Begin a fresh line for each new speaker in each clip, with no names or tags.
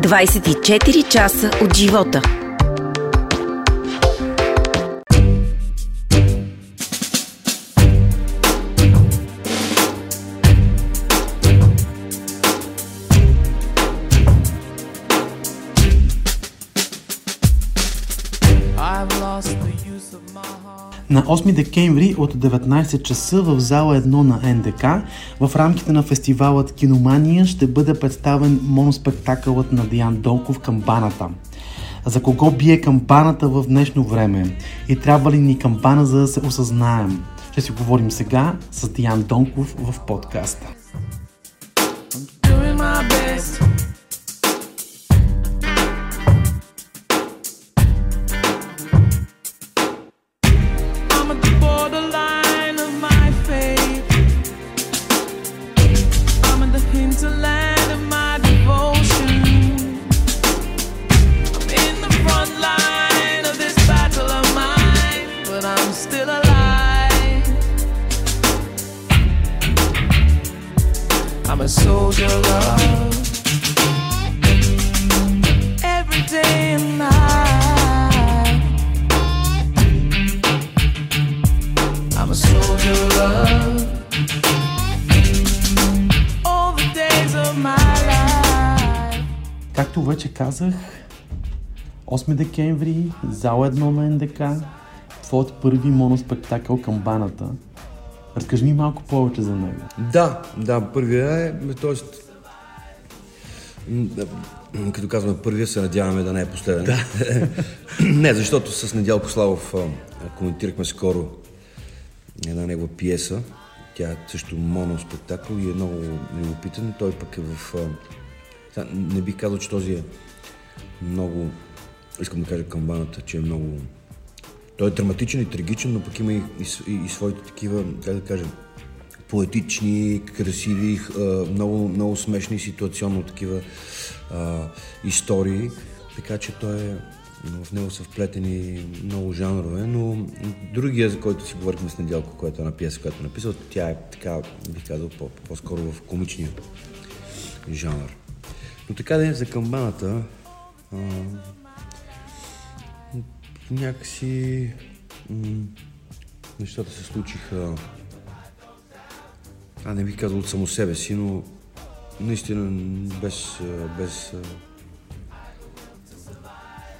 24 часа от живота.
На 8 декември от 19 часа в зала 1 на НДК в рамките на фестивалът Киномания ще бъде представен моноспектакълът на Диан Донков камбаната. За кого бие камбаната в днешно време? И трябва ли ни камбана за да се осъзнаем? Ще си говорим сега с Диан Донков в подкаста. Зала 1 на НДК, твоят първи моноспектакъл към баната. Разкажи ми малко повече за него.
Да, да, първия е, т.е. като казваме първия, се надяваме да не е последен.
Да.
не, защото с Недялко Славов коментирахме скоро една негова пиеса. Тя е също моноспектакъл и е много любопитен. Той пък е в не бих казал, че този е много, искам да кажа камбаната, че е много... Той е драматичен и трагичен, но пък има и, и, и своите такива, как да кажа, поетични, красиви, много, много смешни ситуационно такива а, истории. Така че той е в него са вплетени много жанрове, но другия, за който си говорихме с Недялко, която е една пиеса, която е написал, тя е така, бих казал, по-скоро в комичния жанр. Но така да е за камбаната, а, някакси м- нещата се случиха, а не бих казал от само себе си, но наистина без, без,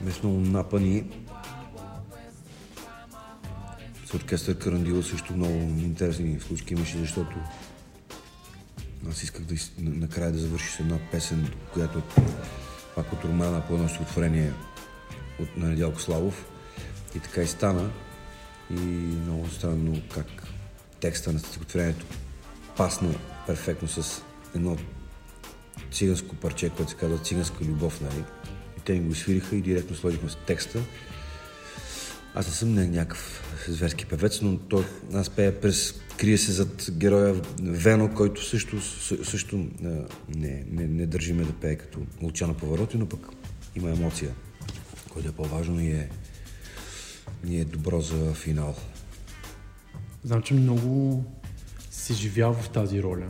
без много напани. С оркестър Карандила също много интересни случки имаше, защото аз исках да, накрая да завърши с една песен, която е пак от романа по едно стихотворение от Недялко Славов. И така и стана. И много странно как текста на стихотворението пасна перфектно с едно циганско парче, което се казва циганска любов, нали? И те ми го свириха и директно сложихме с текста. Аз не съм не някакъв зверски певец, но той, аз пея през крие се зад героя Вено, който също, също не, не, не държиме да пее като Лучано повороти, но пък има емоция, което е по-важно и е, и е добро за финал.
Знам, че много си живял в тази роля.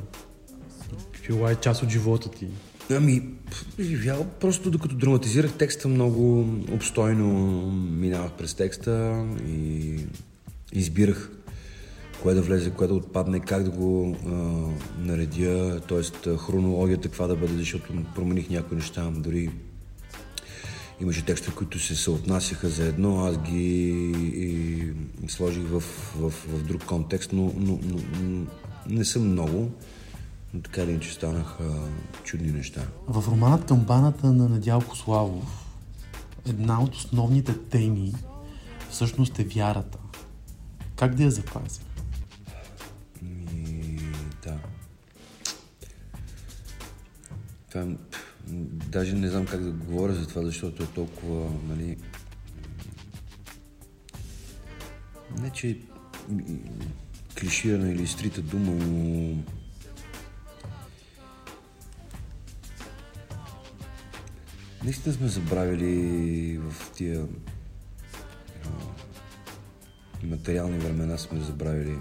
Била е част от живота ти.
Ами, живял просто докато драматизирах текста много обстойно минавах през текста и избирах кое да влезе, кое да отпадне, как да го а, наредя, т.е. хронологията каква да бъде, защото промених някои неща, дори имаше текстове, които се съотнасяха за едно, аз ги и, и сложих в, в, в друг контекст, но, но, но, но не съм много, но така ли, че станаха чудни неща.
В романът Камбаната на Надялко Славов една от основните теми всъщност е вярата. Как да я запазя?
Това, даже не знам как да говоря за това, защото е толкова, нали... Не, че клиширана или стрита дума, но... Наистина сме забравили в тия материални времена сме забравили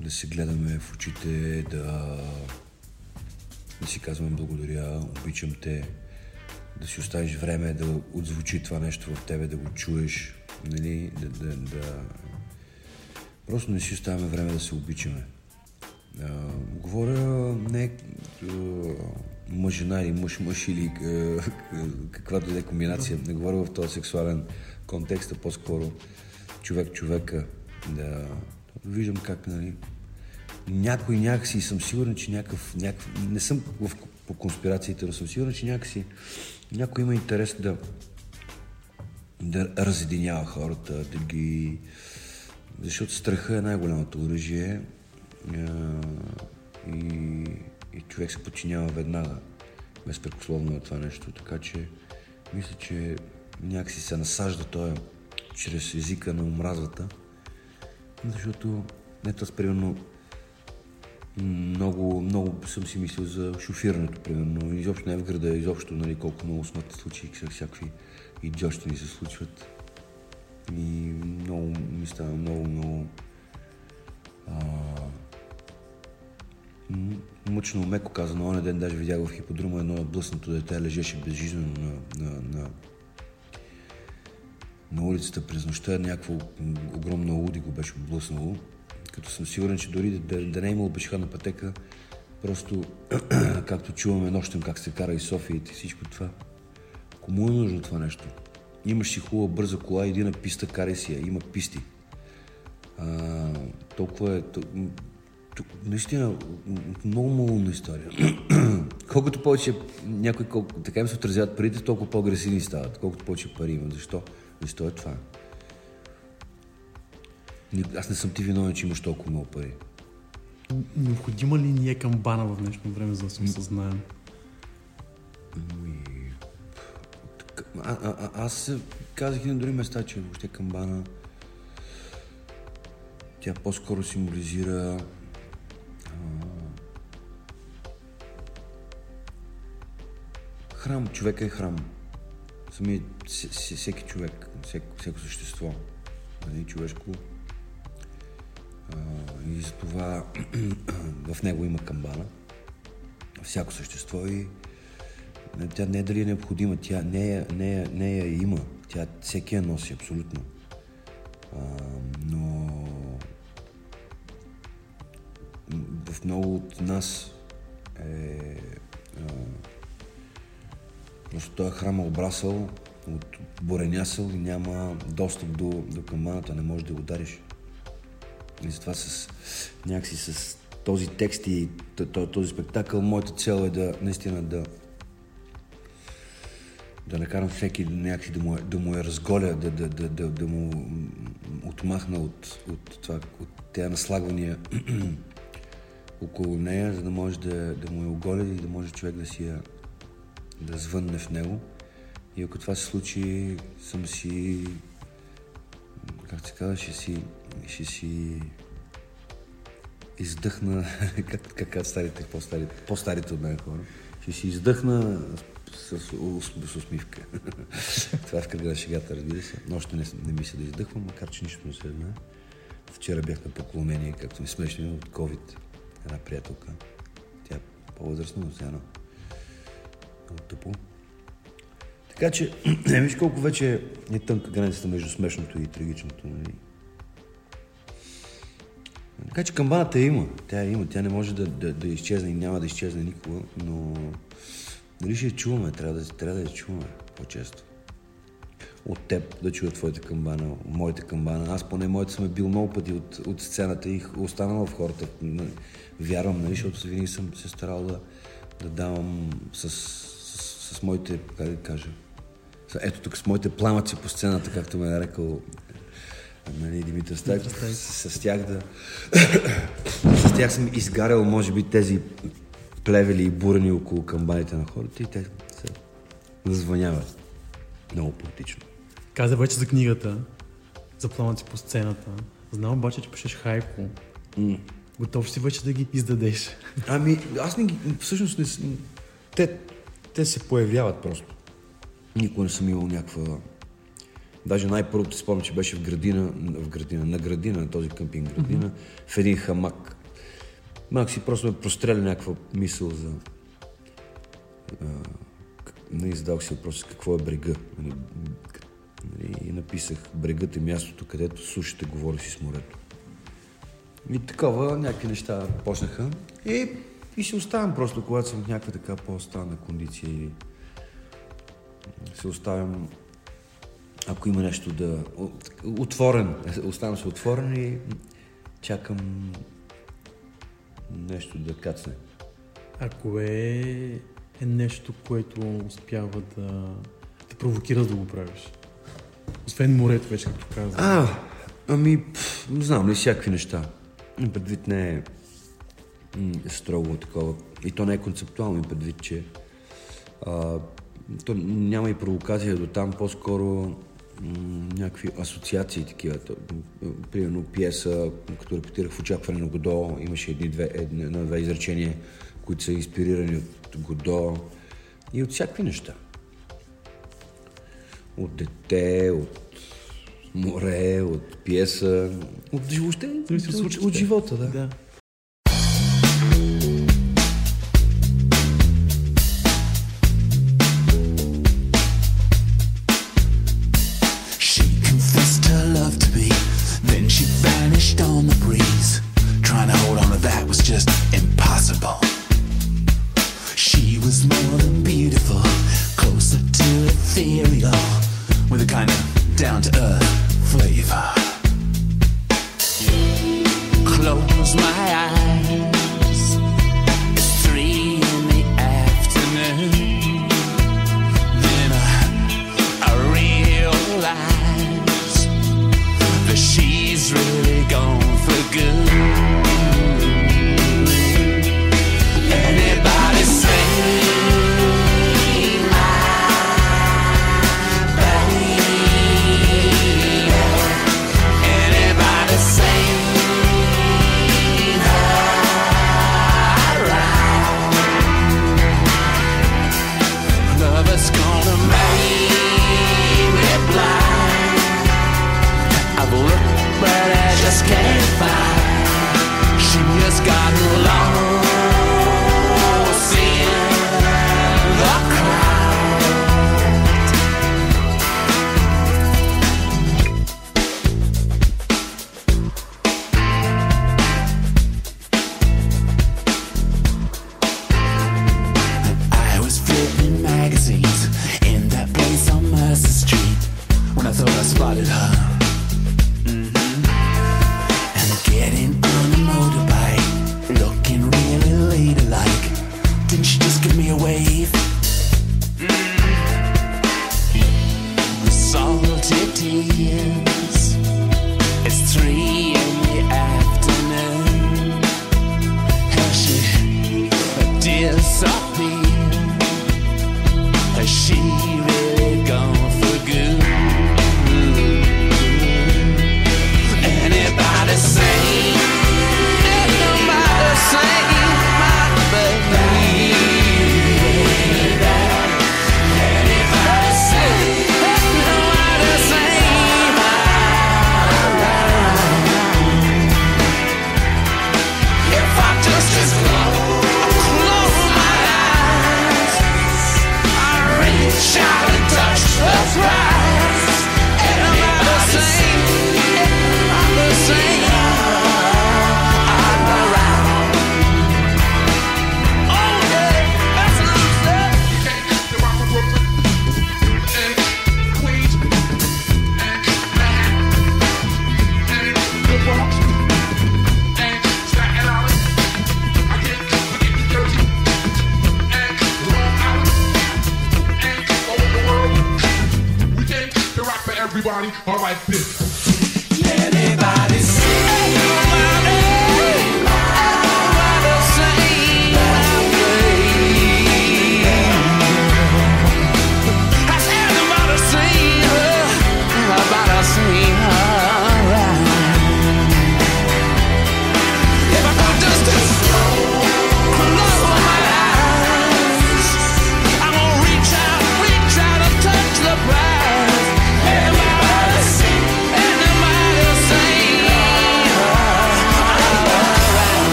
да се гледаме в очите, да да си казваме благодаря, обичам те, да си оставиш време да отзвучи това нещо в тебе, да го чуеш, нали, да, да, да... Просто не си оставяме време да се обичаме. А, говоря не мъж-жена или мъж-мъж или каквато и да е комбинация. Не говоря в този сексуален контекст, а по-скоро човек-човека. Да виждам как, нали, някой някакси, съм сигурен, че някакъв, някакъв не съм в, по конспирациите, но съм сигурен, че някакси някой има интерес да, да разединява хората, да ги... Защото страха е най-голямото оръжие и, и човек се подчинява веднага. Безпрекословно е това нещо. Така че мисля, че някакси се насажда той чрез езика на омразата. Защото ето аз примерно много, много съм си мислил за шофирането, примерно. Изобщо не в града, изобщо, нали, колко много смъртни случаи, всякакви идиотщини се случват. И много ми става много, много а, мъчно, меко казано. Оня ден даже видях в хиподрума едно блъснато дете, лежеше безжизнено на, на, на, на улицата през нощта. Някакво огромно луди го беше блъснало като съм сигурен, че дори да, да не е имало пешеходна пътека, просто както чуваме нощем как се кара и София и всичко това. Кому е нужно това нещо? Имаш си хубава бърза кола, иди на писта, карай си я. Има писти. А, толкова е... То, наистина, много малумна история. колкото повече някой, колко, така им се отразяват парите, толкова по-агресивни стават. Колкото повече пари има. Защо? Защо е това? Аз не съм ти виновен, че имаш толкова много пари.
Необходима ли ни е камбана в днешно време, за да се осъзнаем?
Ами, а, а, а, аз казах и на други места, че въобще камбана тя по-скоро символизира а, храм. Човека е храм. Самият, всеки човек, всеко същество, нали, човешко и затова в него има камбана. Всяко същество и тя не е дали е необходима, тя не я, не я, не я има. Тя всеки я носи абсолютно. А, но в много от нас е а, просто този храм е обрасъл от буренясъл и няма достъп до, до камбаната, не можеш да го удариш. И затова с, някакси с този текст и този спектакъл, моята цел е да наистина да да накарам всеки някакси да му, да му я разголя, да, да, да, да, да му отмахна от, от, това, от тези наслагвания около нея, за да може да, да му я оголя и да може човек да си я да звънне в него. И ако това се случи, съм си как се казва, ще си, ще си издъхна, как, как старите, по-старите, по-старите от мен хора, ще си издъхна с, с, с усмивка. Това е в кръга на шегата, разбира се. Но още не, не мисля да издъхвам, макар че нищо не се знае. Вчера бях на поклонение, както ми смешно, от COVID. Една приятелка. Тя е по-възрастна, но сега много тъпо. Така че, не виж колко вече е тънка границата между смешното и трагичното. Нали? Така че камбаната има. Тя има. Тя не може да, да, да изчезне и няма да изчезне никога, но дали ще я чуваме? Трябва да, трябва да я чуваме по-често. От теб да чуя твоите камбана, моите камбана. Аз поне моите съм е бил много пъти от, от сцената и останал в хората. Вярвам, нали, защото винаги съм се старал да, да давам с, с, с моите, как да кажа, ето тук с моите пламъци по сцената, както ме е нарекал нали, Димитър Стайков, с, с тях да... с тях съм изгарял, може би, тези плевели и бурени около камбаните на хората и те се названяват. Много поетично.
Каза вече за книгата, за пламъци по сцената. Знам обаче, че пишеш хайко. Mm. Готов си вече да ги издадеш.
Ами, аз не ги... Всъщност не... Те, те се появяват просто. Никога не съм имал някаква... Даже най-първото спомням, че беше в градина, в градина, на градина, на този къмпинг градина, mm-hmm. в един хамак. Малко си просто ме простреля някаква мисъл за
не задавах си въпроса какво е брега. Нали, нали, и написах брегът е мястото, където сушите говори си с морето. И такова, някакви неща почнаха. И, и се оставям просто, когато съм в някаква така по-странна кондиция и се оставям ако има нещо да... Отворен. Оставам се отворен и чакам нещо да кацне.
А кое е нещо, което успява да те провокира да го правиш? Освен морето, вече като казах.
А, ами, пф, знам ли, всякакви неща. Предвид не е м- строго такова. И то не е концептуално, предвид, че а, то няма и провокация до там, по-скоро някакви асоциации такива. Примерно пиеса, като репетирах в очакване на Годо, имаше едни две, едни, на две изречения, които са инспирирани от Годо и от всякакви неща. От дете, от море, от пиеса, от, въобще, от, от, от живота, да. да. started high.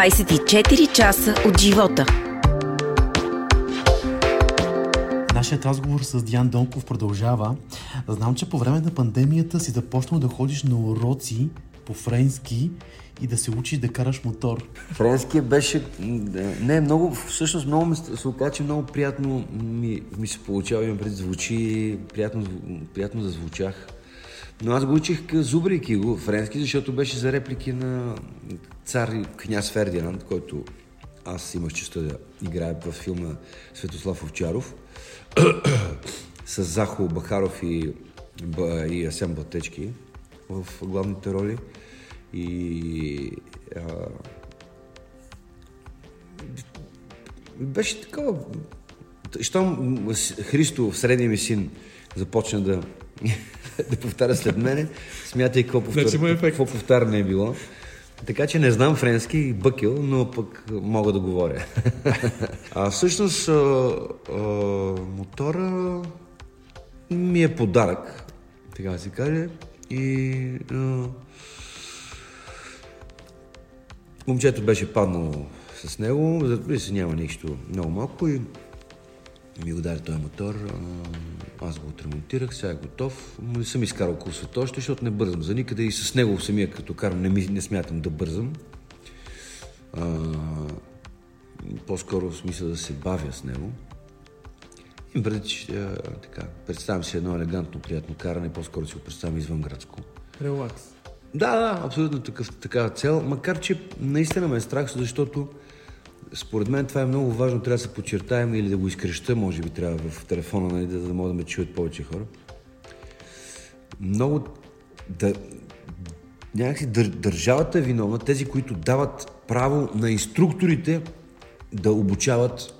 24 часа от живота.
Нашият разговор с Диан Донков продължава. Знам, че по време на пандемията си започнал да ходиш на уроци по френски и да се учиш да караш мотор.
Френския беше... Не, много... Всъщност много ми се оказа, че много приятно ми, ми се получава. Имам пред звучи... Приятно, приятно да звучах. Но аз го учих зубрейки го френски, защото беше за реплики на цар княз Фердинанд, който аз имах честа да играя в филма Светослав Овчаров с Захо Бахаров и, и Асен Батечки в главните роли. И а, беше такова. Щом Христо, средния ми син, започна да, да повтаря след мене, смятай какво, повтар... какво повтаряне е било. Така че не знам френски бъкил, но пък мога да говоря. а всъщност а, а, мотора ми е подарък, така да се каже. И а, момчето беше паднало с него, за се няма нищо много малко и ми удари този мотор. Аз го отремонтирах, сега е готов. Не съм изкарал курсовата още, защото не бързам за никъде и с него самия като карам не, ми, не смятам да бързам. А, по-скоро в смисъл да се бавя с него. И преди, че така, представям си едно елегантно, приятно каране, по-скоро си го представям извън градско.
Релакс.
Да, да, абсолютно такъв, такава цел, макар че наистина ме е страх, защото според мен това е много важно, трябва да се подчертаем или да го изкреща, може би трябва в телефона, нали, да, да могат да ме чуят повече хора. Много да, някакси дър, държавата е виновна, тези, които дават право на инструкторите да обучават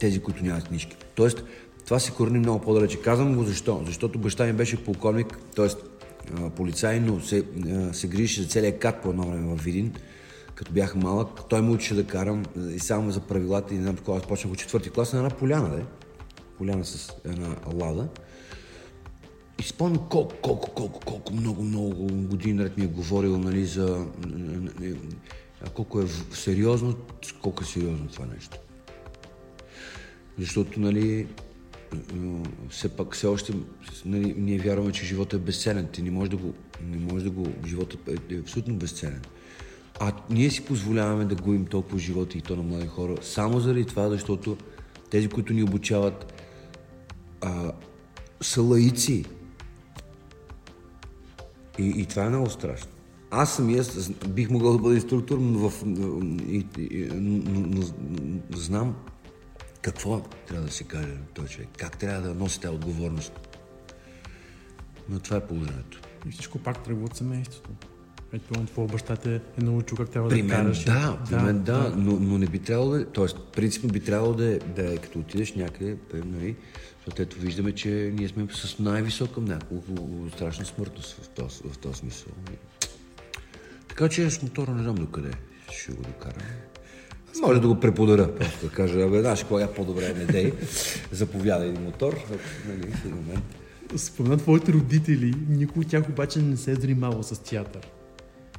тези, които нямат книжки. Тоест, това се корени много по-далече. Казвам го защо? Защото баща ми беше полковник, т.е. полицай, но се, се грижеше за целият кат по едно време в Видин като бях малък, той ме учеше да карам и само за правилата и не знам такова. Аз почнах от четвърти клас на една поляна, да? Поляна с една лада. И спомням колко, колко, колко, колко много, много години наред ми е говорил, нали, за колко е сериозно, колко е сериозно това нещо. Защото, нали, все пак, все още, нали, ние вярваме, че живота е безценен. Ти не можеш да го, не можеш да го, живота е, е абсолютно безценен. А ние си позволяваме да губим толкова живота и то на млади хора, само заради това, защото тези, които ни обучават, а, са лаици. И, и това е много страшно. Аз самия бих могъл да бъда инструктор, но, в, и, и, но, но знам какво трябва да се каже на този човек, как трябва да носи тази отговорност. Но това е положението.
И всичко пак тръгва от семейството. Ето, твой баща те е научил как трябва
при
да караш.
Да, при да, мен да, да. Но, но, не би трябвало да, т.е. принципно би трябвало да, да е като отидеш някъде, нали, защото ето виждаме, че ние сме с най-висока няколко страшна смъртност в този, в този смисъл. Така че с мотора не знам докъде ще го докарам. Може да го преподаря, просто да кажа, бе, знаеш, кога е по-добре не дей, заповядай мотор, нали, в един момент.
Спомена твоите родители, никой от тях обаче не се е занимавал с театър.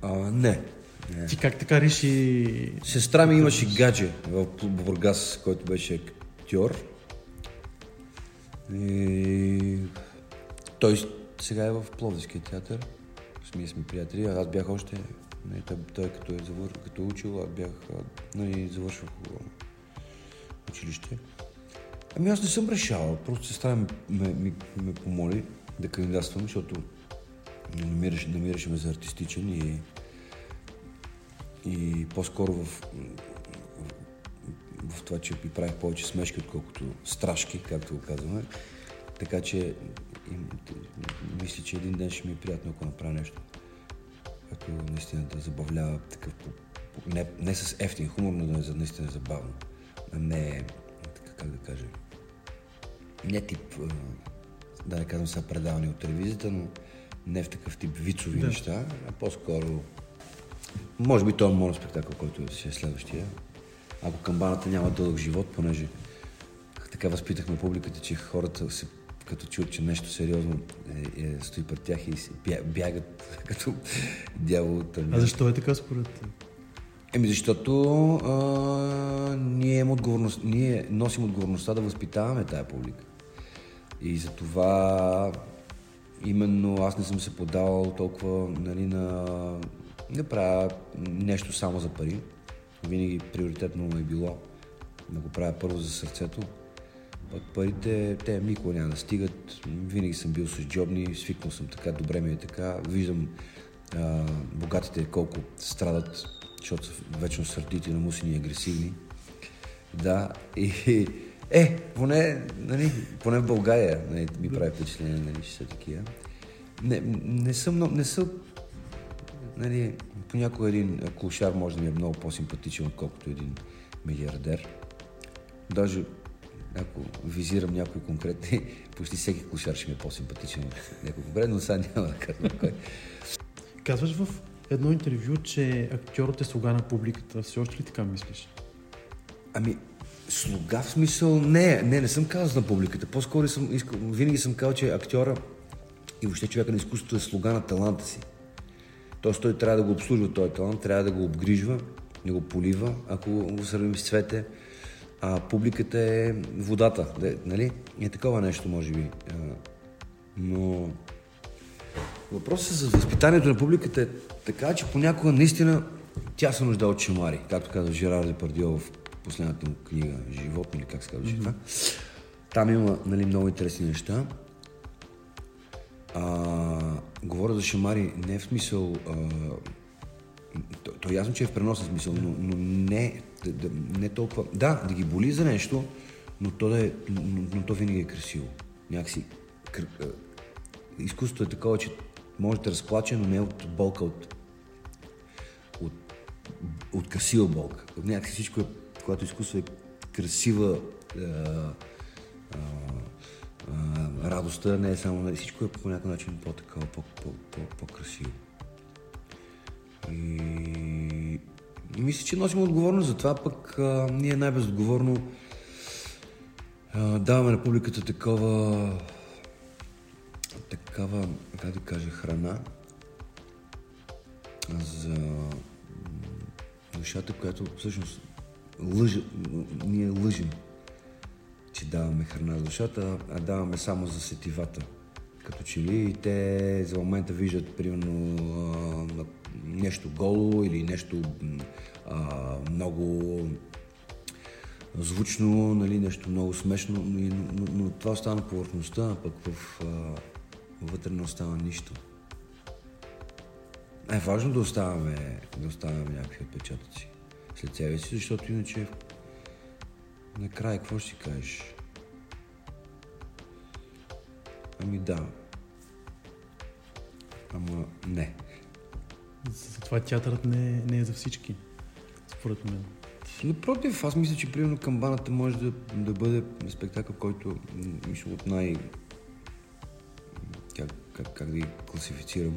А, не.
не. Ти как така реши...
Сестра ми имаше гадже в Бургас, който беше актьор. И... Той сега е в Пловдивския театър. Ние сме приятели. Аз бях още... Не, той, той като, е завър... като учил, аз бях... Нали, завършвах училище. Ами аз не съм решавал. Просто сестра ме, ме, ме помоли да кандидатствам, защото намираше, намираше ме за артистичен и, и по-скоро в, в, това, че ми правих повече смешки, отколкото страшки, както го казваме. Така че и, мисля, че един ден ще ми е приятно, ако направя нещо, като наистина да забавлява такъв, не, не с ефтин хумор, но да е наистина забавно. А не, така как да кажа, не тип, да не казвам сега предавани от телевизията, но не в такъв тип вицови да. неща, а по-скоро може би този е спектакъл, който си е следващия. Ако камбаната няма дълъг живот, понеже така възпитахме публиката, че хората се като чуят, че нещо сериозно е, е, стои пред тях и бягат като дявол от
А защо е така според теб?
Еми защото а, ние, имам отговорност, ние носим отговорността да възпитаваме тая публика. И за това именно аз не съм се подавал толкова нали, на да правя нещо само за пари. Винаги приоритетно е било да го правя първо за сърцето. Пък парите, те никога няма да стигат. Винаги съм бил с джобни, свикнал съм така, добре ми е така. Виждам а, богатите колко страдат, защото са вечно сърдити, намусени и агресивни. Да, и е, поне, нали, поне в България нали, ми прави впечатление, нали, че са такива. Не, не съм, не съм нали, понякога един клошар може да ми е много по-симпатичен, отколкото един милиардер. Даже ако визирам някой конкретни, почти всеки клошар ще ми е по-симпатичен от някой конкретно, но сега няма да казвам кой.
Казваш в едно интервю, че актьорът е слуга на публиката. Все още ли така мислиш?
Ами, слуга в смисъл... Не, не, не съм казал на публиката. По-скоро съм, винаги съм казал, че актьора и въобще човека на изкуството е слуга на таланта си. Тоест той трябва да го обслужва този талант, трябва да го обгрижва, да го полива, ако го сравним с цвете. А публиката е водата, нали? Е такова нещо, може би. Но въпросът за възпитанието на публиката е така, че понякога наистина тя се нужда от шамари, както казва Жерар Депардио в последната му книга Живот, или как се казва mm-hmm. Там има нали, много интересни неща. А, говоря за шамари не в смисъл... А, то, то е ясно, че е в преносен смисъл, но, но не, да, да, не толкова... Да, да ги боли за нещо, но то, да е, но, но то винаги е красиво. Някакси... Кър, изкуството е такова, че може да разплаче, но не от болка, от, от, от красива болка. Някакси всичко е, когато изкуство е красива а, а, радостта не е само, нали, всичко е по някакъв начин по-такова, по-красиво. И... и мисля, че носим отговорност за това, пък а, ние най-безотговорно даваме на публиката такова такава, как да кажа, храна за душата, която всъщност лъжа, ние лъжим че даваме храна за душата, а даваме само за сетивата. Като че ли те за момента виждат, примерно, нещо голо или нещо а, много звучно, нали, нещо много смешно, но, но, но това остана на повърхността, а пък в, а, вътре не остава нищо. Е важно да оставаме, да оставаме някакви отпечатъци след себе си, защото иначе Накрая, какво ще кажеш? Ами да. Ама не.
Затова театърът не, не е за всички, според мен.
Напротив, аз мисля, че примерно камбаната може да, да бъде спектакъл, който мисля от най... Как, как, как да ги класифицирам?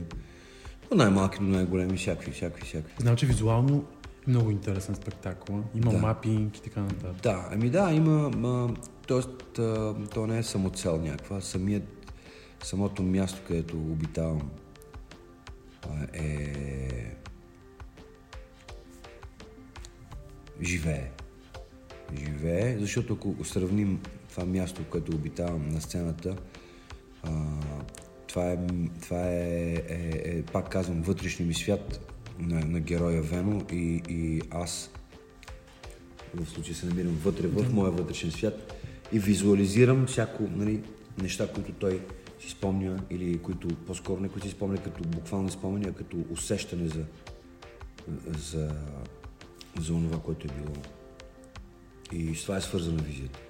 От най-малки до най-големи, всякакви, всякакви, всякакви.
Знам, че визуално много интересен спектакъл. Има да. мапинг и така нататък.
Да, ами да, има. А, тоест, а, то не е само цел някаква. Самият, самото място, където обитавам а, е. живее. Живее, защото ако сравним това място, което обитавам на сцената, а, това е, това е, е, е, пак казвам, вътрешния ми свят, на, на героя Вено и, и аз в случая се намирам вътре в моя вътрешен свят и визуализирам всяко нали, неща, които той си спомня или които по-скоро не които си спомня като буквални спомени, а като усещане за, за, за това, което е било. И с това е свързана визията.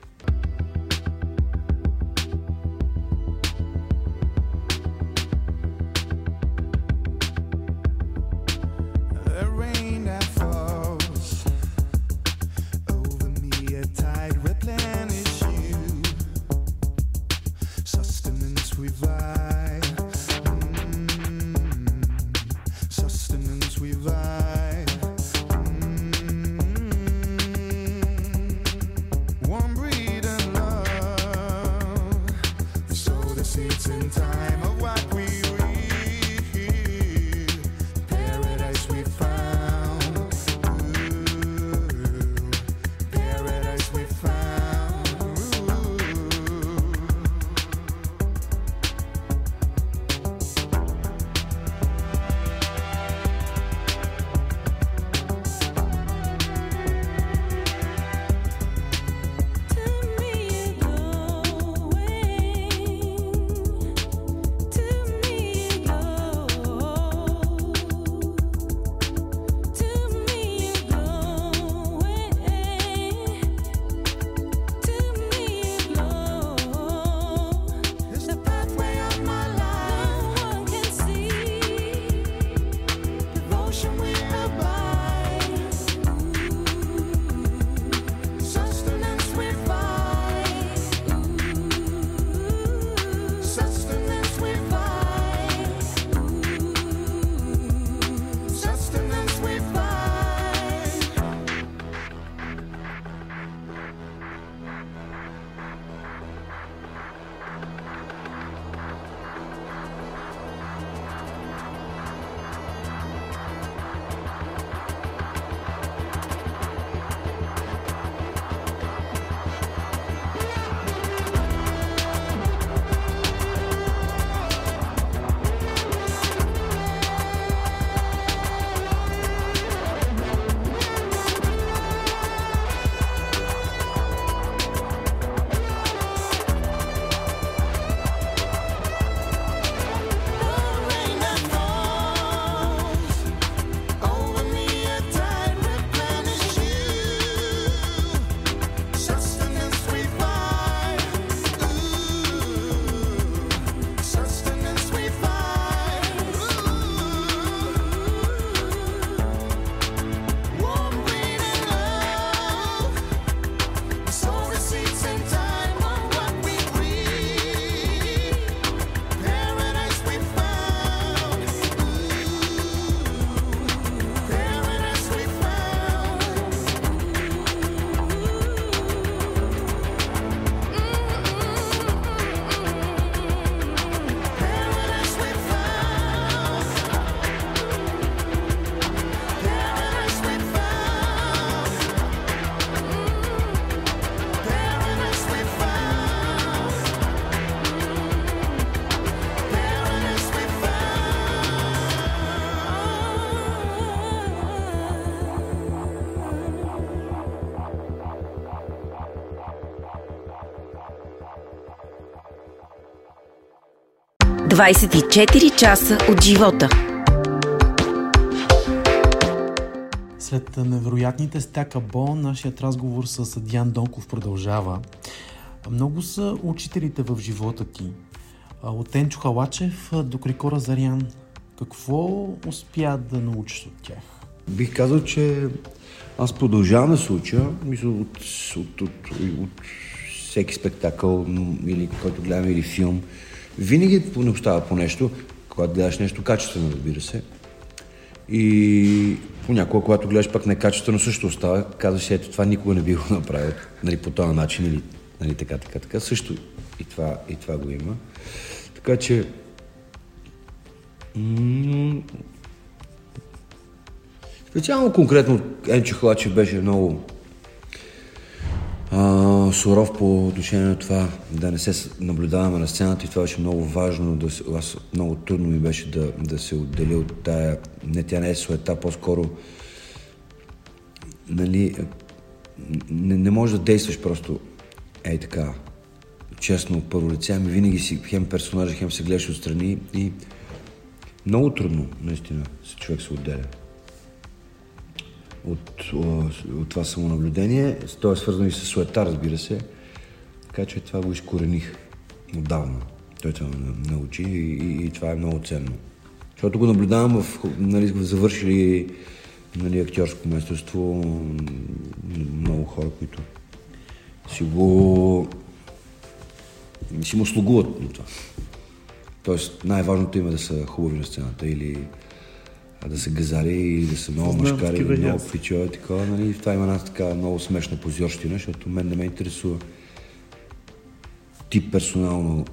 24 часа от живота.
След невероятните стака Бо, нашият разговор с Диан Донков продължава. Много са учителите в живота ти. От Енчо Халачев до Крикора Зарян. Какво успя да научиш от тях?
Бих казал, че аз продължавам да се уча, мисля, от, от, от, от всеки спектакъл или който гледаме или филм. Винаги не остава по нещо, когато гледаш нещо качествено, разбира се. И понякога, когато гледаш пък некачествено, също остава. Казваш, ето това никога не би го направил нали, по този начин или нали, така, така, така. Също и това, и това го има. Така че м- специално конкретно Енчо Хлачев беше много а, суров по отношение на това да не се наблюдаваме на сцената и това беше много важно. Да се, аз много трудно ми беше да, да се отделя от тая, не тя не е суета, по-скоро нали, не, не можеш да действаш просто ей така, честно, първо лице, ами винаги си хем персонажа, хем се гледаш отстрани и много трудно, наистина, се човек се отделя от, от това самонаблюдение. То е свързано и с суета, разбира се. Така че това го изкорених отдавна. Той това ме научи и, и, и това е много ценно. Защото го наблюдавам в, нали, в завършили нали, актьорско майсторство много хора, които си го си му слугуват на това. Тоест най-важното има е да са хубави на сцената или да са газари или да са много мъжкари много пичове, такова, нали? Това има една така много смешна позорщина, защото мен не ме интересува ти персонално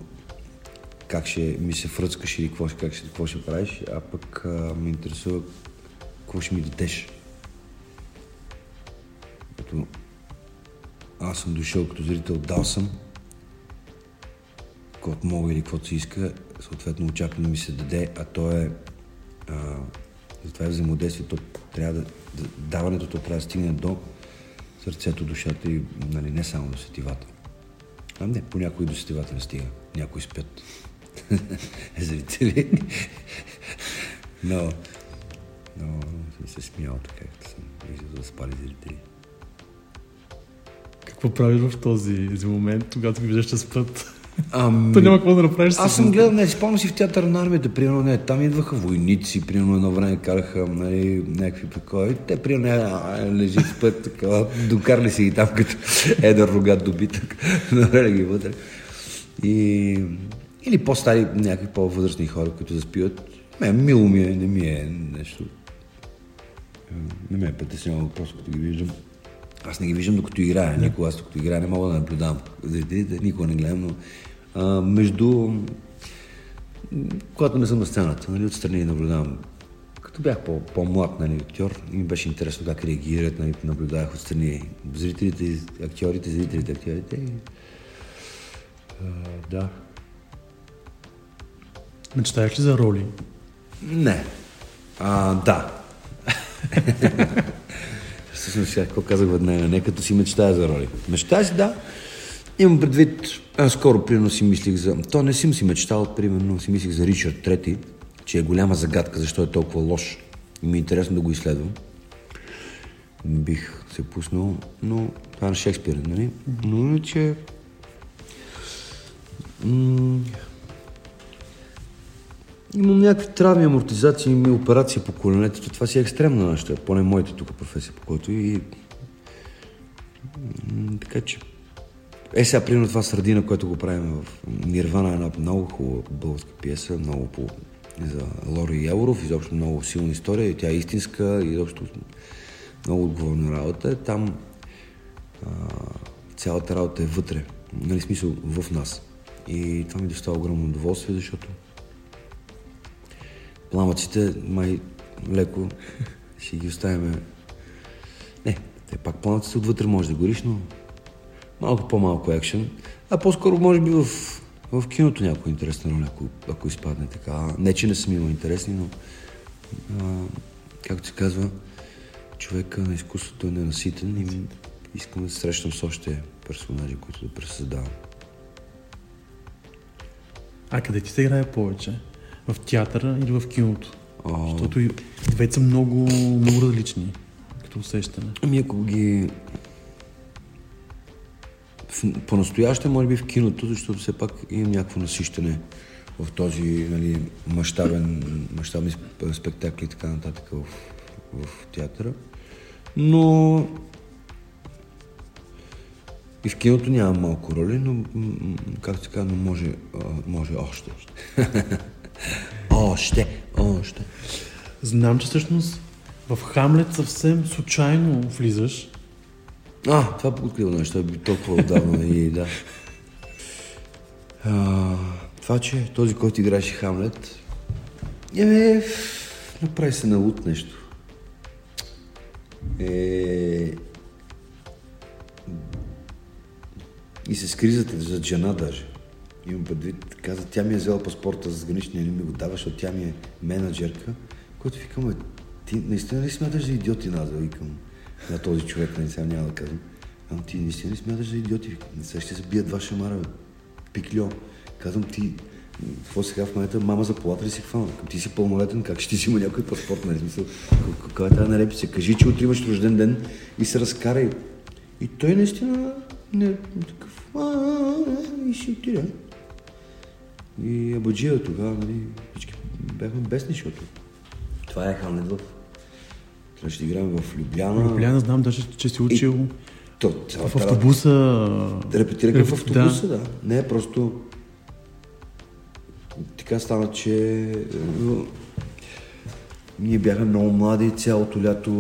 как ще ми се фръцкаш или какво, как ще, какво ще правиш, а пък а, ме интересува какво ще ми дадеш. Като аз съм дошъл като зрител, дал съм, каквото мога или каквото се иска, съответно очаквам да ми се даде, а то е а, затова е взаимодействието трябва да, да даването то трябва да стигне до сърцето, душата и нали, не само до сетивата. А не, по някои до сетивата не стига. Някои спят. Зрители. но, но съм се смял така, като съм виждал да спали зрители.
Какво правиш в този момент, когато ги виждаш, че спят?
Ам...
То няма какво да направиш.
Аз съм гледал, не, спомням си в театър на армията, примерно, не, там идваха войници, примерно едно време караха нали, някакви такова. Те, примерно, не, лежи в път, така, докарали си и там като едър рогат добитък, навели ги вътре. И... Или по-стари, някакви по-възрастни хора, които заспиват. Ме, мило ми е, не ми е нещо. Не ме е притеснявало, просто като ги виждам. Аз не ги виждам докато играя. Никога аз докато играя не мога да наблюдавам никога не гледам, но а, между... Когато не съм на сцената, нали, отстрани наблюдавам. Като бях по, по-млад нали, актьор, и ми беше интересно как реагират, нали, наблюдавах отстрани зрителите, актьорите, зрителите, актьорите. И, а, да.
Мечтаеш ли за роли?
Не. А, да. Всъщност, сега какво казах веднага? Не като си мечтая за роли. Мечтая си, да. Имам предвид, аз скоро примерно си мислих за... То не съм си мечтал, примерно си мислих за Ричард Трети, че е голяма загадка, защо е толкова лош. И ми е интересно да го изследвам. Бих се пуснал, но това е на Шекспир, нали? Но иначе... М- Имам някакви травми, амортизации, ми операции по коленете. Това си е екстремно нещо, поне моята тук професия, по който и... Така че... Е, сега, примерно това средина, което го правим в Нирвана, е една много хубава българска пиеса, много по... за Лори Яуров, изобщо много силна история и тя е истинска и изобщо много отговорна работа. Там а, цялата работа е вътре, нали смисъл в нас. И това ми доставя огромно удоволствие, защото пламъците май леко ще ги оставяме. Не, те пак пламъците отвътре може да гориш, но малко по-малко екшен. А по-скоро може би в, в киното някой интересна роля, ако, ако изпадне така. Не, че не съм имал интересни, но а, както се казва, човека на изкуството е ненаситен и искам да се срещам с още персонажи, които да пресъздавам.
А къде ти се играе повече? В театъра или в киното?
А,
Защото и двете са много, много различни като усещане.
Ами ако ги... в- По-настояще, може би в киното, защото все пак имам някакво насищане в този нали, мащабен, мащабни сп- спектакли и така нататък в, в театъра. Но и в киното няма малко роли, но как се казва, може, може още. Още, още.
Знам, че всъщност в Хамлет съвсем случайно влизаш.
А, това открива неща, би толкова отдавна и да. А, това, че този, който играеше Хамлет, е, направи се на лут нещо. Е, и се скри зад, зад жена даже. Имам предвид, каза, тя ми е взела паспорта за граничния, не ми го дава, защото тя ми е менеджерка, който викам, «Бе, ти наистина ли смяташ за идиотина, да викам на този човек, не сега няма да казвам. Ама ти наистина ли смяташ за идиоти? Не сега ще се бият два шамара, бе. Пикльо. Казвам ти, какво сега в момента, мама за полата ли си хвана? Ти си пълнолетен, как ще ти си има някой паспорт, нали? Смисъл, ка- каква е тази нарепица? Кажи, че утре имаш рожден ден и се разкарай. И той наистина не, такъв, а, а, и си отиде. И Абаджия тогава, нали, всички бяхме бесни, защото това е Хамлет в... Трябваше да играем в Любляна.
Любляна знам даже, че си учил
То,
в
цялата
автобуса.
работа- Репетираха в
Реп-
автобуса, да. Не, е просто... Така стана, че... Ние бяхме много млади, цялото лято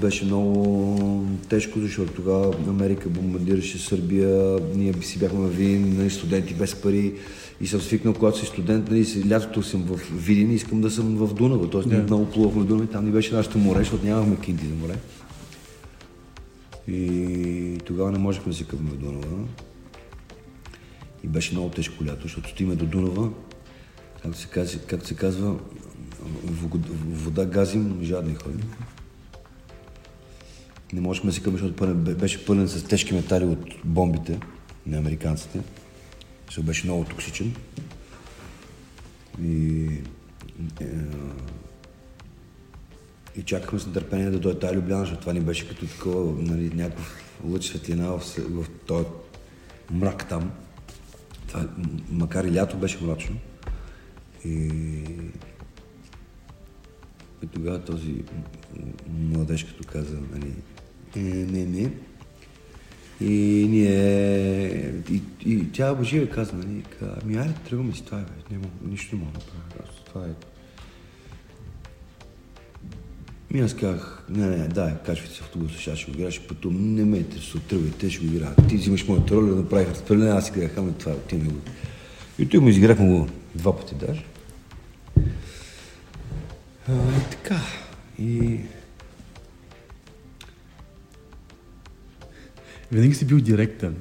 беше много тежко, защото тогава Америка бомбардираше Сърбия, ние си бяхме в Видин, нали, студенти без пари и съм свикнал, когато си студент, нали, лятото съм в Видин и искам да съм в Дунава, т.е.
Да.
много плувахме в Дунава и там ни беше нашето море, защото нямахме кинти за море. И тогава не можехме да се къваме в Дунава. И беше много тежко лято, защото стиме до Дунава, както се казва, както се казва вода газим, жадни ходим. Не можехме да се къваме, защото пълен, беше пълен с тежки метали от бомбите на американците. Защото беше много токсичен. И, е, и чакахме с нетърпение да дойде тази Любляна, защото това ни беше като такова, нали, някакъв лъч светлина в, в този мрак там. Това, макар и лято беше мрачно. И, и тогава този младеж, като каза, нали, е, не, не. И ние... И, и тя обожива каза, нали, ами айде, тръгваме си това, е, бе. Няма, нищо не мога да. Просто Това е. И аз казах, не, не, дай, качвайте се в автобуса, сега ще го играя, ще пътувам. Не ме интересува, тръгвайте, ще го играя. Ти взимаш моята роля, да направих разпределение, аз играх, ами това, отиваме го. И той му изиграхме го два пъти даже. А, и така. И
Винаги си бил директен.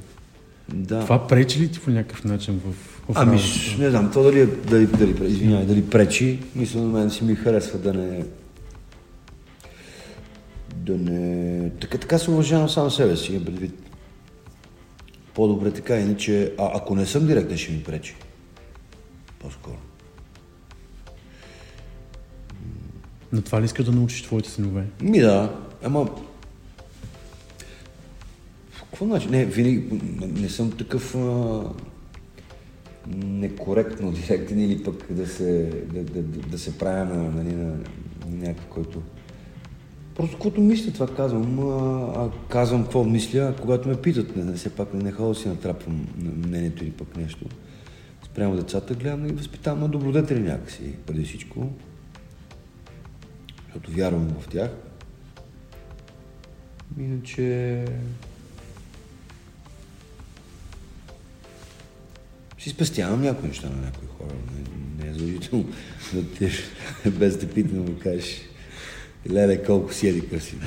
да.
Това пречи ли ти по някакъв начин в, в
Ами, не знам, то дали, дали, дали, извинявай, дали пречи. Мисля, на мен си ми харесва да не... Да не... Така, така се уважавам сам себе си, имам предвид. По-добре така, иначе, а, ако не съм директен, ще ми пречи. По-скоро.
На това ли искаш да научиш твоите синове?
Ми да, ама... Какво значи? Не, винаги не, не съм такъв а, некоректно директен или пък да се, да, да, да, се правя на, нали, на, на някой, който... Просто каквото мисля, това казвам. А, а казвам какво мисля, когато ме питат, не, не, все пак не, не ходя да си натрапвам на мнението или пък нещо. Спрямо децата гледам да ги възпитавам на добродетели някакси, преди всичко защото вярвам в тях. Иначе... Си спестявам някои неща на някои хора. Не, не е задължително да отидеш без да питам да кажеш Леле, колко си еди красиво.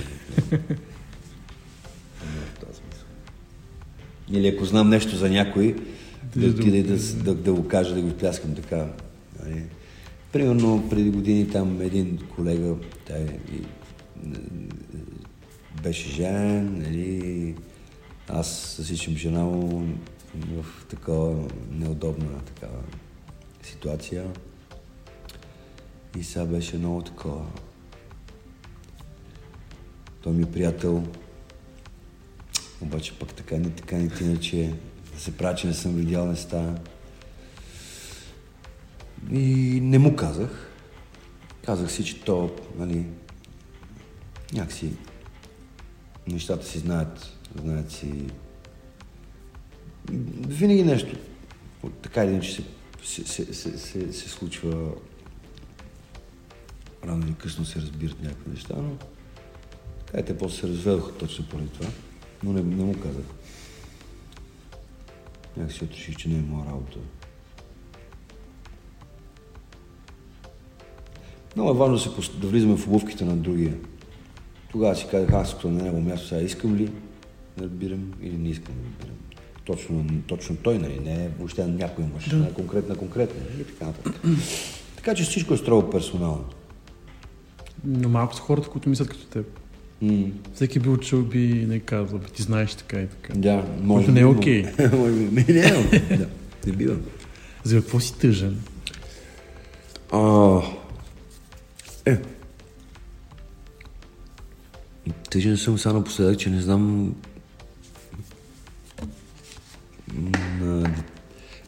Или ако знам нещо за някой, да
Да,
да,
да-
да, да го кажа, да го пляскам така. Нали. Примерно преди години там един колега, той и, беше женен, нали, аз засичам жена му в такава неудобна такава ситуация. И сега беше много такова. Той ми е приятел, обаче пък така ни така ни иначе да се прави, че не съм видял неща. И не му казах. Казах си, че то, нали, някакси нещата си знаят, знаят си винаги нещо така или иначе се, се, се, се, се, случва рано или късно се разбират някакви неща, но така те после се разведоха точно поради това, но не, не му казах. Някак си отреших, че не е моя работа. Много е важно да, се, да влизаме в обувките на другия. Тогава си казах, аз като на него място сега искам ли да разбирам или не искам да разбирам. Точно, точно той, нали, не е въобще на някой мъж, да. на конкретна, конкретна и така нататък. така че всичко е строго персонално.
Но малко са хората, които мислят като теб. Mm. Всеки би учил би не казва, би ти знаеш така и така.
Да, може
би. не е окей.
може би. Не, не, е да, не бива.
За какво си тъжен?
А, Тъжен съм само напоследък, че не знам на...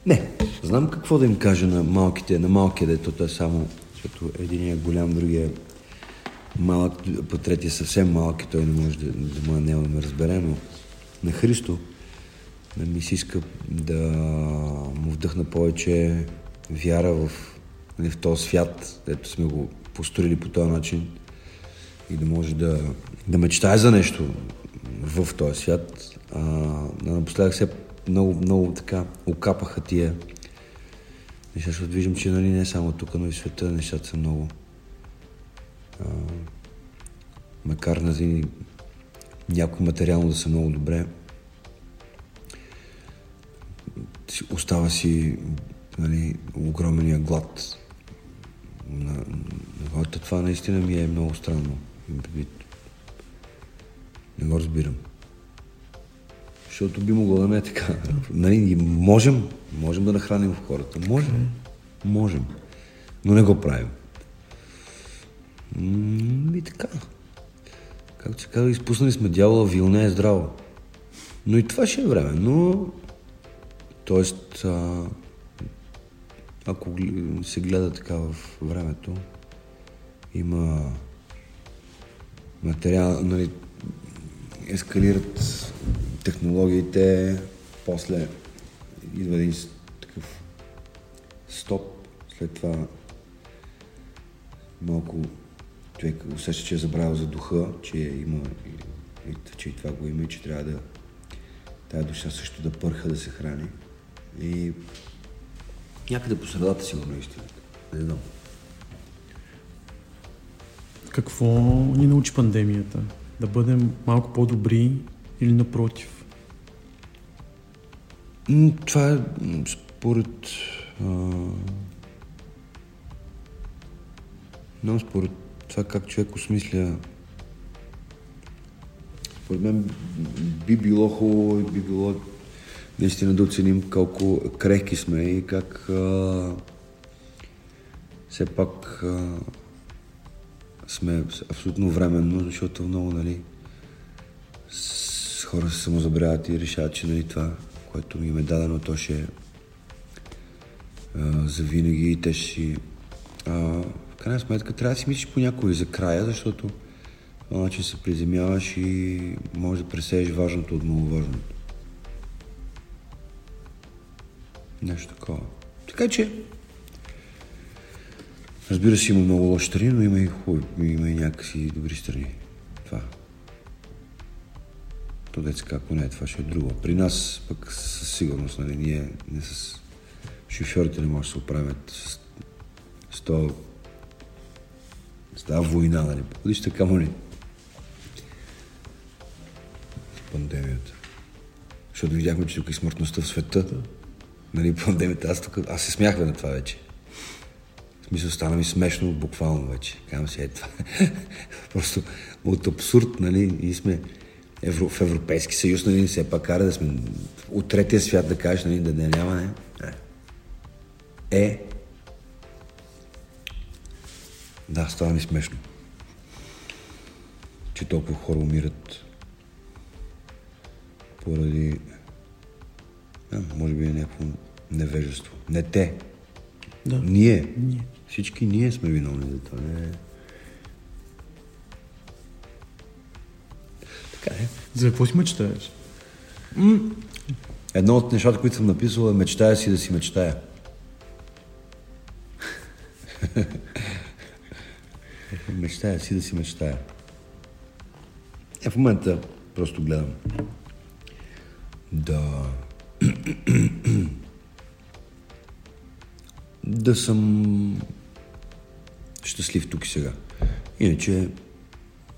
Не, знам какво да им кажа на малките, на малкия дето, е само, защото един е голям, другия малък, по третия съвсем малък и той не може да, да му не да ме разбере, но на Христо да ми се иска да му вдъхна повече вяра в, нали, в този свят, дето сме го построили по този начин и да може да, да мечтае за нещо в този свят. А, напоследък се много, много така окапаха тия неща, защото виждам, че нали, не само тук, но и света нещата са много. А, макар нали, някой материално да са много добре, остава си нали, огромния глад на, на хората. Това наистина ми е много странно. Не го разбирам. Защото би могло да не е така. Нали, можем, можем да нахраним хората. Можем. Можем. Но не го правим. И така. Както се казва, изпуснали сме дявола, вил не е здраво. Но и това ще е време. Но, тоест, а, ако се гледа така в времето, има материал, нали, ескалират технологиите, после идва един такъв стоп, след това малко човек усеща, че е забравил за духа, че има, че и това го има и че трябва да тая душа също да пърха, да се храни. И някъде по средата сигурно е истината. Не знам.
Какво ни научи пандемията? Да бъдем малко по-добри или напротив?
Това е според... А... Но според това как човек осмисля според мен би било хубаво и би било наистина да оценим колко крехки сме и как а, все пак а, сме абсолютно временно, защото много, нали, с хора се самозабравят и решават, че нали, това, което им е дадено, то ще е за винаги и те ще. А, в крайна сметка трябва да си мислиш по някой за края, защото по начин се приземяваш и можеш да пресееш важното от маловажното. Нещо такова. Така че, разбира се, има много лоши страни, но има и хубави, има и някакси добри страни. Това. То деца како не е, това ще е друго. При нас пък със сигурност, нали, ние не с шофьорите не може да се оправят с, с, то, с тази война, нали. Вижте камо ли? С пандемията. Защото видяхме, че тук е смъртността в света. Нали, пандемията. Аз, тук, аз се смях на това вече. Смисъл, стана ми смешно, буквално вече. Казвам си, е това. Просто от абсурд, нали, ние сме Евро, в Европейски съюз, нали, все пак кара да сме от третия свят, да кажеш, нали, да не няма, не. Е. Да, става ми смешно. Че толкова хора умират поради... А, може би е някакво невежество. Не те.
Да.
Ние.
Ние.
Всички ние сме виновни за това. Не... Така е.
За какво си мечтаеш?
Едно от нещата, които съм написал е мечтая си да си мечтая. мечтая си да си мечтая. Е, в момента просто гледам да да съм щастлив тук и сега. Иначе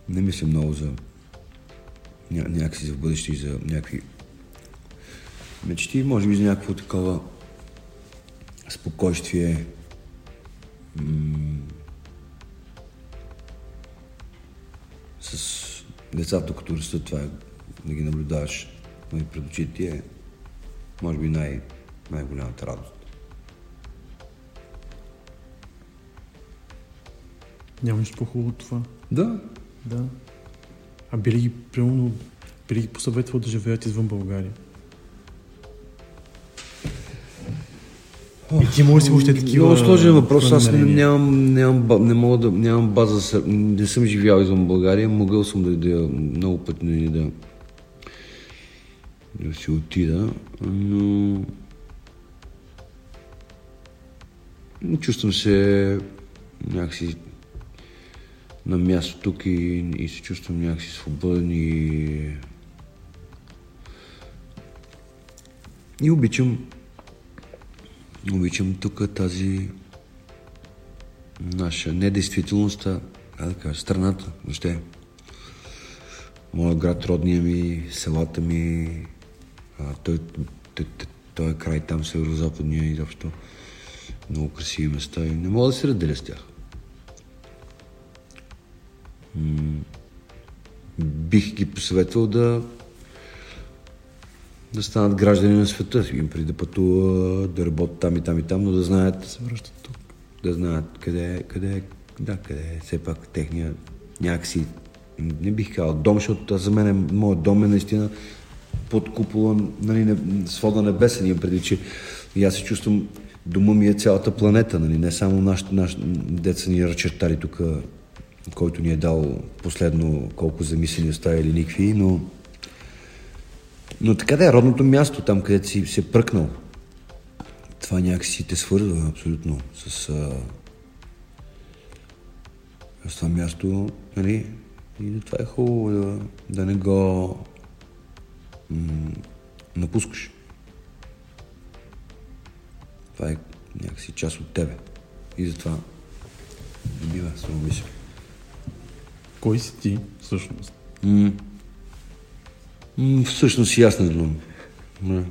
не мисля много за ня- някакси за бъдеще и за някакви мечти, може би за някакво такова спокойствие. М- с децата, като растат, това е да ги наблюдаваш нали, пред очите ти е, може би, най- най-голямата радост.
Няма нищо по-хубаво от това.
Да,
Да. А би ли ги, примерно, би ли ги посъветвал да живеят извън България? И ти може си още такива...
Много сложен въпрос. Аз нямам, нямам, не мога да, нямам база, за- не съм живял извън България, могъл съм да, да много пъти нали, да, да си отида, но но чувствам се някакси на място тук и, и се чувствам някакси свободен и и обичам Обичам тук тази наша недействителност, а кажа, страната, въобще. Моят град, родния ми, селата ми, а, той, той, той, той е край там, северо-западния и защо много красиви места и не мога да се разделя с тях. Бих ги посъветвал да да станат граждани на света, им преди да пътува, да работят там и там и там, но да знаят,
се връщат тук.
да знаят къде е, къде е, да, къде е все пак техния някакси, не бих казал дом, защото за мен е, моят дом е наистина под купола, нали, не, свода небесен, имам преди, че и аз се чувствам, дома ми е цялата планета, нали, не само наш, наш деца ни разчертали тук, който ни е дал последно колко земи са ни оставили никви, но но така да е, родното място, там където си се пръкнал. Това някакси те свързва абсолютно с, а, с това място, нали? И това е хубаво да, да не го м- напускаш. Това е някакси част от тебе. И затова не бива само мисля.
Кой си ти, всъщност?
М- м- всъщност и аз не знам. Не.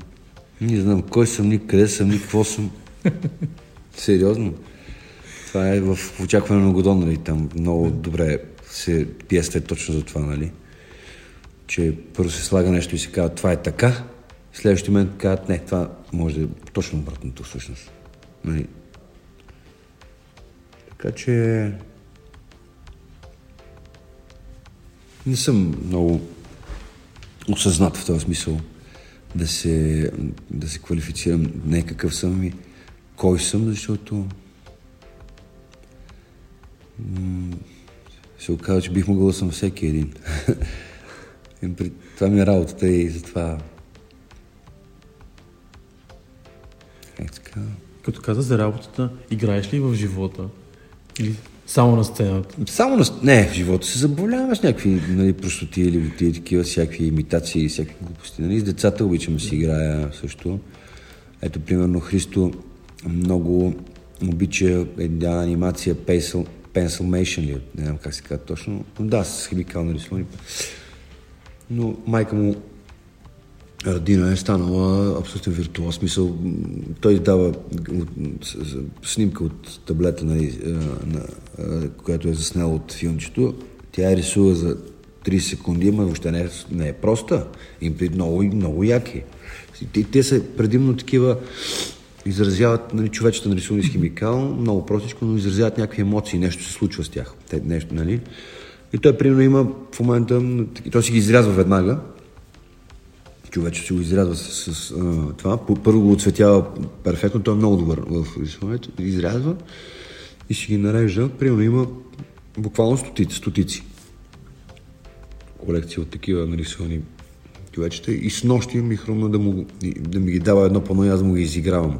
Не знам кой съм, ни къде съм, ни какво съм. Сериозно. Това е в очакване на Годон, нали, там много добре се пиеста е точно за това, нали? Че първо се слага нещо и се казва това е така, следващия момент казват не, това може да е точно обратното всъщност. Нали? Така че не съм много осъзнат в този смисъл да се, да се квалифицирам не какъв съм и кой съм, защото се оказва, че бих могъл да съм всеки един. При- това ми е работата и затова е така.
Като каза за работата, играеш ли в живота? Или само на сцената?
Само на... Не, в живота се забавляваме с някакви нали, простоти или тия такива, всякакви имитации, всякакви глупости. Нали? С децата обичам да си играя също. Ето, примерно, Христо много обича една анимация Pencil, Pencilmation ли? Не знам как се казва точно. Но Да, с химикално рисуване. Но майка му Радина е станала абсолютно виртуоз. Смисъл, той с- снимка от таблета, нали, на, а, която е заснела от филмчето. Тя я рисува за 30 секунди, но въобще не е, не е проста. Им при много, много яки. Те, те са предимно такива изразяват, нали, човечета нарисувани с химикал, много простичко, но изразяват някакви емоции, нещо се случва с тях. Те, нещо, нали? И той, примерно, има в момента, той си ги изрязва веднага, човече си го изрязва с, с а, това. Първо го оцветява перфектно, той е много добър в рисуването. Изрязва и си ги нарежда. Примерно има буквално стотици. стотици. Колекция от такива нарисувани човечета. И с нощи ми хрумна да, му, да ми ги дава едно пано и аз да му ги изигравам.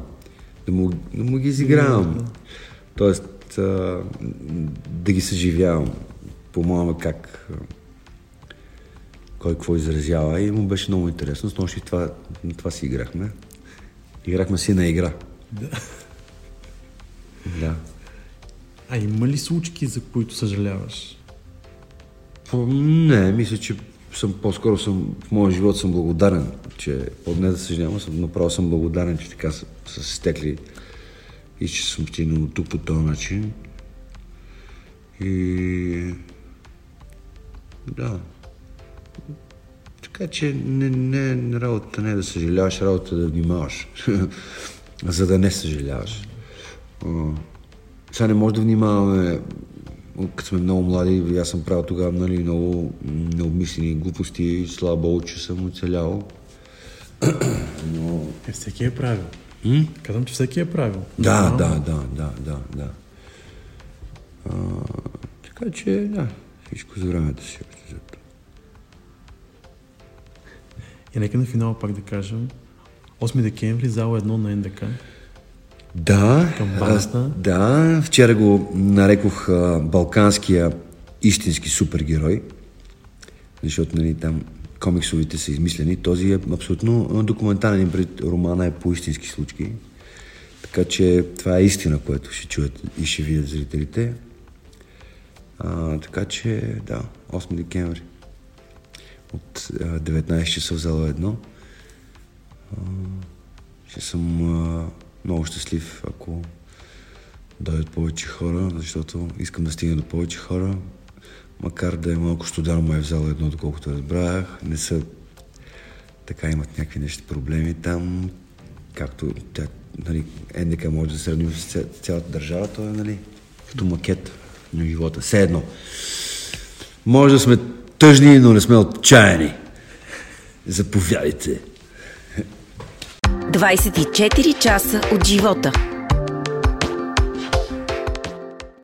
Да му, да му ги изигравам. Тоест, а, да ги съживявам. По-моему как кой какво изразява и му беше много интересно. С нощи това, това си играхме. Играхме си на игра.
Да.
Да.
А има ли случки, за които съжаляваш?
Не, мисля, че съм, по-скоро съм, в моя живот съм благодарен, че не да съжалявам, съм, направо съм благодарен, че така са, са се стекли и че съм стигнал тук по този начин. И да, така че не, не, работата не е да съжаляваш, работата е да внимаваш, за да не съжаляваш. Сега не може да внимаваме, като сме много млади, аз съм правил тогава нали, много необмислени глупости, слава Богу, че съм оцелял.
Но... Е, всеки е правил.
М?
Казвам, че всеки е правил.
Да, да, да, да, да, да. А, така че, да, всичко за времето си.
И нека на финала пак да кажем 8 декември, зала 1 на НДК.
Да, аз, да, вчера го нарекох а, балканския истински супергерой, защото нали, там комиксовите са измислени. Този е абсолютно документален пред романа е по истински случки. Така че това е истина, което ще чуят и ще видят зрителите. А, така че, да, 8 декември от 19 часа в зала едно. Ще съм много щастлив, ако дойдат повече хора, защото искам да стигна до повече хора. Макар да е малко студено май в зала едно, доколкото разбрах, не са така имат някакви нещи проблеми там, както тя, нали, НДК може да сравни с цялата държава, то е нали, като макет на живота. Все едно. Може да сме тъжни, но не сме отчаяни. Заповядайте.
24 часа от живота.